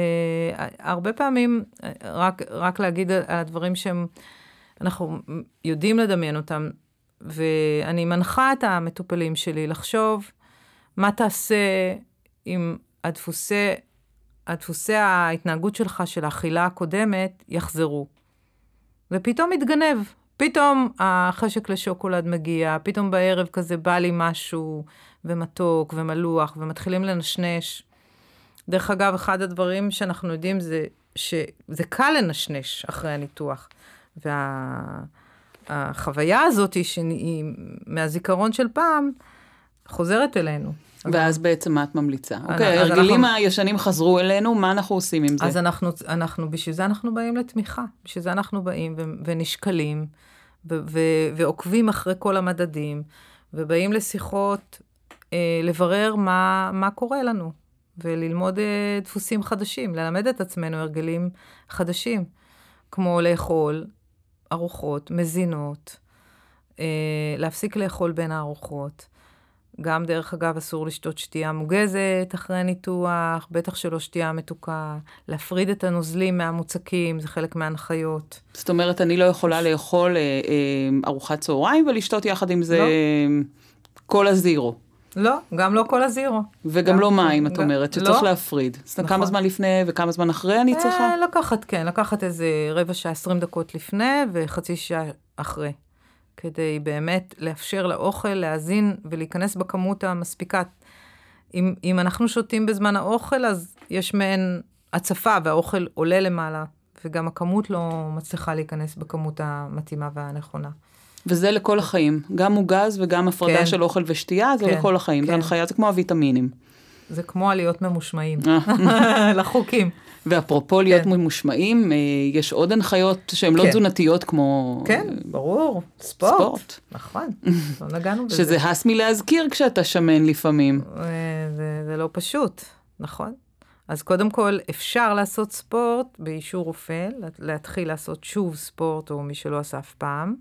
[SPEAKER 2] הרבה פעמים, רק, רק להגיד על הדברים שהם, אנחנו יודעים לדמיין אותם, ואני מנחה את המטופלים שלי לחשוב מה תעשה עם הדפוסי הדפוסי ההתנהגות שלך, של האכילה הקודמת, יחזרו. ופתאום מתגנב. פתאום החשק לשוקולד מגיע, פתאום בערב כזה בא לי משהו, ומתוק, ומלוח, ומתחילים לנשנש. דרך אגב, אחד הדברים שאנחנו יודעים זה שזה קל לנשנש אחרי הניתוח. והחוויה וה, הזאת, שהיא מהזיכרון של פעם, חוזרת אלינו.
[SPEAKER 1] ואז בעצם מה את ממליצה? אוקיי, ההרגלים אנחנו... הישנים חזרו אלינו, מה אנחנו עושים עם זה?
[SPEAKER 2] אז אנחנו, אנחנו, בשביל זה אנחנו באים לתמיכה. בשביל זה אנחנו באים ו- ונשקלים, ועוקבים אחרי כל המדדים, ובאים לשיחות אה, לברר מה, מה קורה לנו, וללמוד אה, דפוסים חדשים, ללמד את עצמנו הרגלים חדשים, כמו לאכול ארוחות מזינות, אה, להפסיק לאכול בין הארוחות. גם, דרך אגב, אסור לשתות שתייה מוגזת אחרי הניתוח, בטח שלא שתייה מתוקה, להפריד את הנוזלים מהמוצקים, זה חלק מההנחיות.
[SPEAKER 1] זאת אומרת, אני לא יכולה לאכול אה, אה, ארוחת צהריים ולשתות יחד עם זה לא. כל הזירו.
[SPEAKER 2] לא, גם לא כל הזירו.
[SPEAKER 1] וגם גם, לא מים, את אומרת, שצריך לא? להפריד. אז נכון. כמה זמן לפני וכמה זמן אחרי אני צריכה?
[SPEAKER 2] אה, לקחת, כן, לקחת איזה רבע שעה, עשרים דקות לפני וחצי שעה אחרי. כדי באמת לאפשר לאוכל להזין ולהיכנס בכמות המספיקה. אם, אם אנחנו שותים בזמן האוכל, אז יש מעין הצפה והאוכל עולה למעלה, וגם הכמות לא מצליחה להיכנס בכמות המתאימה והנכונה.
[SPEAKER 1] וזה לכל החיים, גם מוגז וגם הפרדה כן. של אוכל ושתייה, זה כן, לכל החיים, כן. זה הנחיה, זה כמו הוויטמינים.
[SPEAKER 2] זה כמו עליות ממושמעים, אה. *laughs* לחוקים.
[SPEAKER 1] ואפרופו להיות כן. ממושמעים, אה, יש עוד הנחיות שהן לא כן. תזונתיות כמו...
[SPEAKER 2] כן, ברור, ספורט. ספורט. נכון, לא נגענו בזה.
[SPEAKER 1] שזה הס מלהזכיר כשאתה שמן לפעמים.
[SPEAKER 2] אה, זה, זה לא פשוט, נכון. אז קודם כל, אפשר לעשות ספורט באישור רופא, להתחיל לעשות שוב ספורט, או מי שלא עשה אף פעם.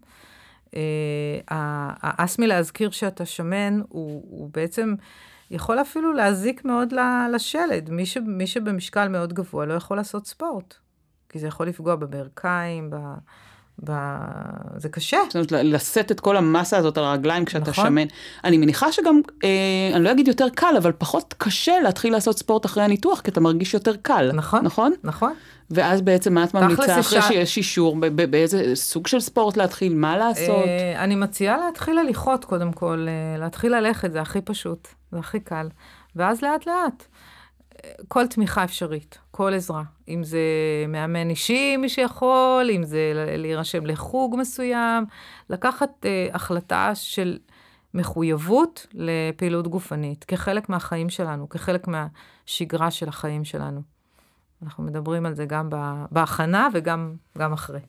[SPEAKER 2] האס מלהזכיר שאתה שמן, הוא, הוא בעצם... יכול אפילו להזיק מאוד לשלד. מי, ש, מי שבמשקל מאוד גבוה לא יכול לעשות ספורט, כי זה יכול לפגוע בברכיים, ב... ב... זה קשה.
[SPEAKER 1] זאת אומרת, לשאת את כל המסה הזאת על הרגליים כשאתה נכון. שמן. אני מניחה שגם, אה, אני לא אגיד יותר קל, אבל פחות קשה להתחיל לעשות ספורט אחרי הניתוח, כי אתה מרגיש יותר קל.
[SPEAKER 2] נכון.
[SPEAKER 1] נכון?
[SPEAKER 2] נכון.
[SPEAKER 1] ואז בעצם מה את ממליצה אחרי ש... שיש אישור, באיזה סוג של ספורט להתחיל, מה לעשות?
[SPEAKER 2] אה, אני מציעה להתחיל הליכות קודם כל, אה, להתחיל ללכת, זה הכי פשוט, זה הכי קל. ואז לאט לאט. כל תמיכה אפשרית, כל עזרה. אם זה מאמן אישי, מי שיכול, אם זה להירשם לחוג מסוים, לקחת אה, החלטה של מחויבות לפעילות גופנית, כחלק מהחיים שלנו, כחלק מהשגרה של החיים שלנו. אנחנו מדברים על זה גם בהכנה וגם אחרי.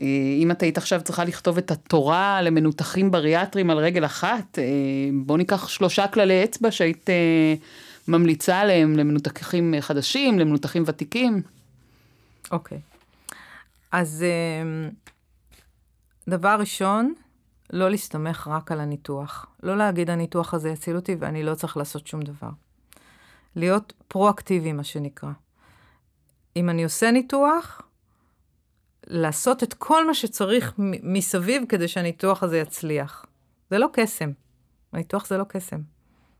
[SPEAKER 1] אה, אם את היית עכשיו צריכה לכתוב את התורה למנותחים בריאטרים על רגל אחת, אה, בוא ניקח שלושה כללי אצבע שהיית אה, ממליצה עליהם למנותחים חדשים, למנותחים ותיקים.
[SPEAKER 2] אוקיי. Okay. אז דבר ראשון, לא להסתמך רק על הניתוח. לא להגיד הניתוח הזה יציל אותי ואני לא צריך לעשות שום דבר. להיות פרואקטיבי, מה שנקרא. אם אני עושה ניתוח, לעשות את כל מה שצריך מסביב כדי שהניתוח הזה יצליח. זה לא קסם. הניתוח זה לא קסם.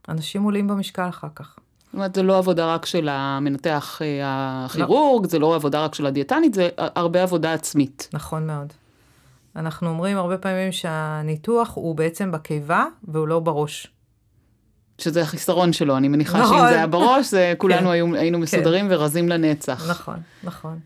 [SPEAKER 2] אנשים עולים במשקל אחר כך.
[SPEAKER 1] זאת אומרת, זה לא עבודה רק של המנתח אה, הכירורג, לא. זה לא עבודה רק של הדיאטנית, זה הרבה עבודה עצמית.
[SPEAKER 2] נכון מאוד. אנחנו אומרים הרבה פעמים שהניתוח הוא בעצם בקיבה והוא לא בראש.
[SPEAKER 1] שזה החיסרון שלו, אני מניחה נכון. שאם זה היה בראש, זה *laughs* כולנו כן. היינו כן. מסודרים כן. ורזים לנצח.
[SPEAKER 2] נכון, נכון.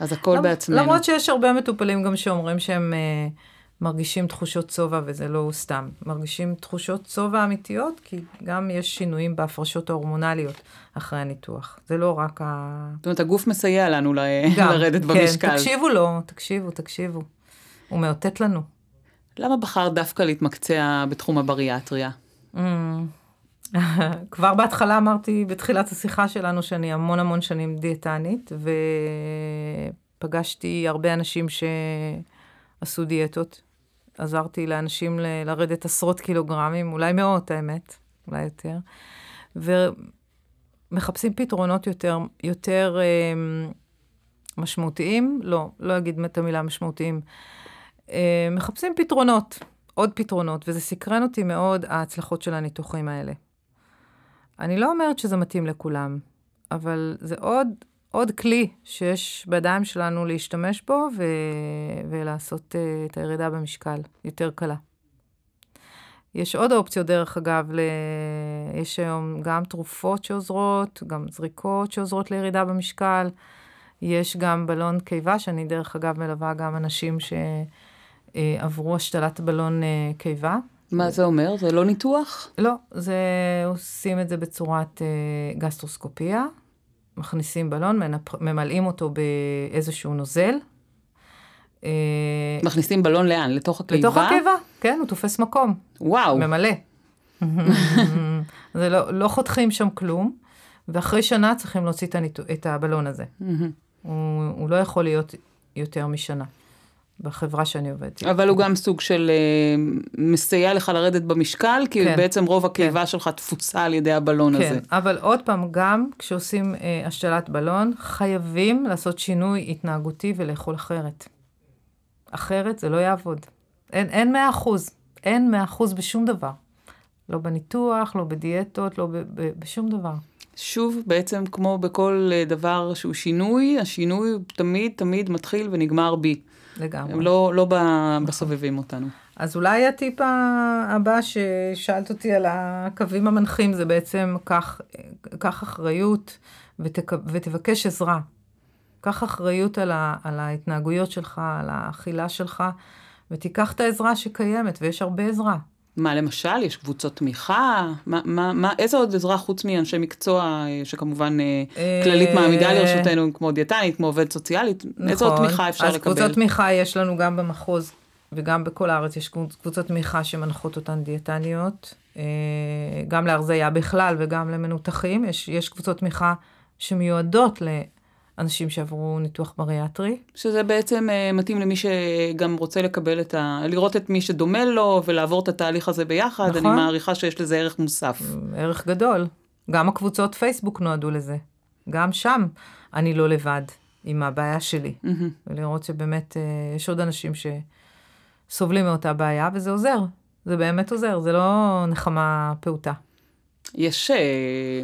[SPEAKER 1] אז הכל למ, בעצמנו.
[SPEAKER 2] למרות שיש הרבה מטופלים גם שאומרים שהם uh, מרגישים תחושות שובע, וזה לא סתם. מרגישים תחושות שובע אמיתיות, כי גם יש שינויים בהפרשות ההורמונליות אחרי הניתוח. זה לא רק ה...
[SPEAKER 1] זאת אומרת, הגוף מסייע לנו ל... גם, לרדת כן, במשקל.
[SPEAKER 2] כן, תקשיבו לו, תקשיבו, תקשיבו. הוא מאותת לנו.
[SPEAKER 1] למה בחר דווקא להתמקצע בתחום הבריאטריה? Mm. *laughs*
[SPEAKER 2] כבר בהתחלה אמרתי, בתחילת השיחה שלנו, שאני המון המון שנים דיאטנית, ופגשתי הרבה אנשים שעשו דיאטות. עזרתי לאנשים ל- לרדת עשרות קילוגרמים, אולי מאות, האמת, אולי יותר. ומחפשים פתרונות יותר, יותר אה, משמעותיים, לא, לא אגיד את המילה משמעותיים. אה, מחפשים פתרונות, עוד פתרונות, וזה סקרן אותי מאוד, ההצלחות של הניתוחים האלה. אני לא אומרת שזה מתאים לכולם. אבל זה עוד, עוד כלי שיש בידיים שלנו להשתמש בו ו... ולעשות uh, את הירידה במשקל יותר קלה. יש עוד אופציות, דרך אגב, ל... יש היום גם תרופות שעוזרות, גם זריקות שעוזרות לירידה במשקל. יש גם בלון קיבה, שאני דרך אגב מלווה גם אנשים שעברו השתלת בלון אה, קיבה.
[SPEAKER 1] מה זה אומר? זה לא ניתוח?
[SPEAKER 2] לא, זה, עושים את זה בצורת אה, גסטרוסקופיה. מכניסים בלון, ממלאים אותו באיזשהו נוזל.
[SPEAKER 1] אה, מכניסים בלון לאן? לתוך הקיבה?
[SPEAKER 2] לתוך הקיבה, כן, הוא תופס מקום.
[SPEAKER 1] וואו.
[SPEAKER 2] ממלא. *laughs* זה לא, לא חותכים שם כלום, ואחרי שנה צריכים להוציא את, הניתו, את הבלון הזה. הוא, הוא לא יכול להיות יותר משנה. בחברה שאני עובדת.
[SPEAKER 1] אבל הוא גם סוג של uh, מסייע לך לרדת במשקל, כי כן, בעצם רוב הקיבה כן. שלך תפוצה על ידי הבלון
[SPEAKER 2] כן,
[SPEAKER 1] הזה.
[SPEAKER 2] כן, אבל עוד פעם, גם כשעושים uh, השתלת בלון, חייבים לעשות שינוי התנהגותי ולאכול אחרת. אחרת זה לא יעבוד. אין, אין 100 אחוז, אין 100 אחוז בשום דבר. לא בניתוח, לא בדיאטות, לא ב, ב, בשום דבר.
[SPEAKER 1] שוב, בעצם כמו בכל אה, דבר שהוא שינוי, השינוי תמיד תמיד מתחיל ונגמר בי.
[SPEAKER 2] לגמרי.
[SPEAKER 1] הם לא, לא. בסובבים אותנו.
[SPEAKER 2] אז אולי הטיפ הבא ששאלת אותי על הקווים המנחים זה בעצם קח, קח אחריות ותק, ותבקש עזרה. קח אחריות על, ה, על ההתנהגויות שלך, על האכילה שלך, ותיקח את העזרה שקיימת, ויש הרבה עזרה.
[SPEAKER 1] מה למשל? יש קבוצות תמיכה? מה, מה, מה, איזה עוד עזרה חוץ מאנשי מקצוע, אה, שכמובן אה, כללית מעמידה לרשותנו, כמו דיאטנית, כמו עובדת סוציאלית? נכון. איזה עוד נכון. תמיכה אפשר
[SPEAKER 2] אז
[SPEAKER 1] לקבל?
[SPEAKER 2] אז קבוצות תמיכה יש לנו גם במחוז וגם בכל הארץ יש קבוצות תמיכה שמנחות אותן דיאטניות. אה, גם להרזייה בכלל וגם למנותחים. יש, יש קבוצות תמיכה שמיועדות אנשים שעברו ניתוח בריאטרי.
[SPEAKER 1] שזה בעצם uh, מתאים למי שגם רוצה לקבל את ה... לראות את מי שדומה לו ולעבור את התהליך הזה ביחד. נכון. אני מעריכה שיש לזה ערך מוסף.
[SPEAKER 2] ערך גדול. גם הקבוצות פייסבוק נועדו לזה. גם שם אני לא לבד עם הבעיה שלי. Mm-hmm. ולראות שבאמת uh, יש עוד אנשים שסובלים מאותה בעיה, וזה עוזר. זה באמת עוזר, זה לא נחמה פעוטה.
[SPEAKER 1] יש, אה,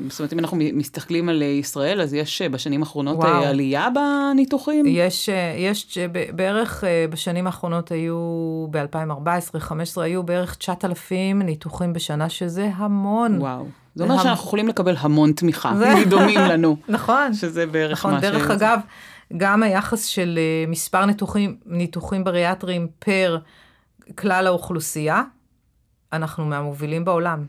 [SPEAKER 1] זאת אומרת, אם אנחנו מסתכלים על ישראל, אז יש אה, בשנים האחרונות וואו. אה, עלייה בניתוחים?
[SPEAKER 2] יש, יש בערך בשנים האחרונות היו, ב-2014-2015, היו בערך 9,000 ניתוחים בשנה, שזה המון.
[SPEAKER 1] וואו. זה אומר המ... שאנחנו יכולים לקבל המון תמיכה, זה... דומים לנו. *laughs*
[SPEAKER 2] נכון.
[SPEAKER 1] שזה בערך
[SPEAKER 2] נכון,
[SPEAKER 1] מה
[SPEAKER 2] ש... דרך אגב, גם היחס של מספר ניתוחים, ניתוחים בריאטריים פר כלל האוכלוסייה, אנחנו מהמובילים בעולם.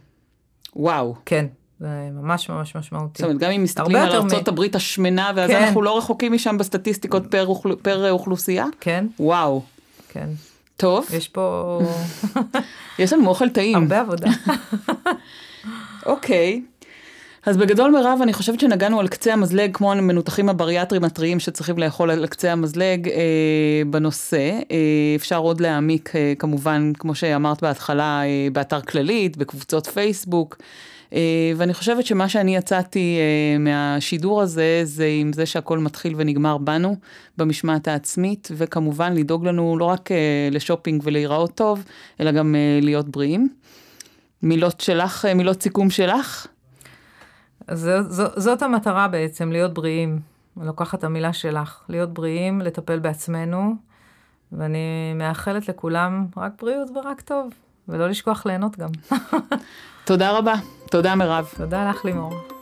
[SPEAKER 1] וואו.
[SPEAKER 2] כן. זה ממש ממש משמעותי.
[SPEAKER 1] זאת אומרת, גם אם מסתכלים על ארצות מ... השמנה, ואז כן. אנחנו לא רחוקים משם בסטטיסטיקות פר, אוכל... פר אוכלוסייה?
[SPEAKER 2] כן.
[SPEAKER 1] וואו.
[SPEAKER 2] כן.
[SPEAKER 1] טוב.
[SPEAKER 2] יש פה... *laughs*
[SPEAKER 1] יש לנו אוכל טעים.
[SPEAKER 2] הרבה עבודה. *laughs*
[SPEAKER 1] אוקיי. אז בגדול מירב, אני חושבת שנגענו על קצה המזלג, כמו המנותחים הבריאטרים הטריים שצריכים לאכול על קצה המזלג אה, בנושא. אה, אפשר עוד להעמיק, אה, כמובן, כמו שאמרת בהתחלה, אה, באתר כללית, בקבוצות פייסבוק. אה, ואני חושבת שמה שאני יצאתי אה, מהשידור הזה, זה עם זה שהכל מתחיל ונגמר בנו, במשמעת העצמית, וכמובן לדאוג לנו לא רק אה, לשופינג ולהיראות טוב, אלא גם אה, להיות בריאים. מילות שלך, אה, מילות סיכום שלך?
[SPEAKER 2] ז, ז, זאת המטרה בעצם, להיות בריאים. אני לוקחת את המילה שלך, להיות בריאים, לטפל בעצמנו, ואני מאחלת לכולם רק בריאות ורק טוב, ולא לשכוח ליהנות גם.
[SPEAKER 1] תודה רבה. תודה מירב.
[SPEAKER 2] תודה לך לימור.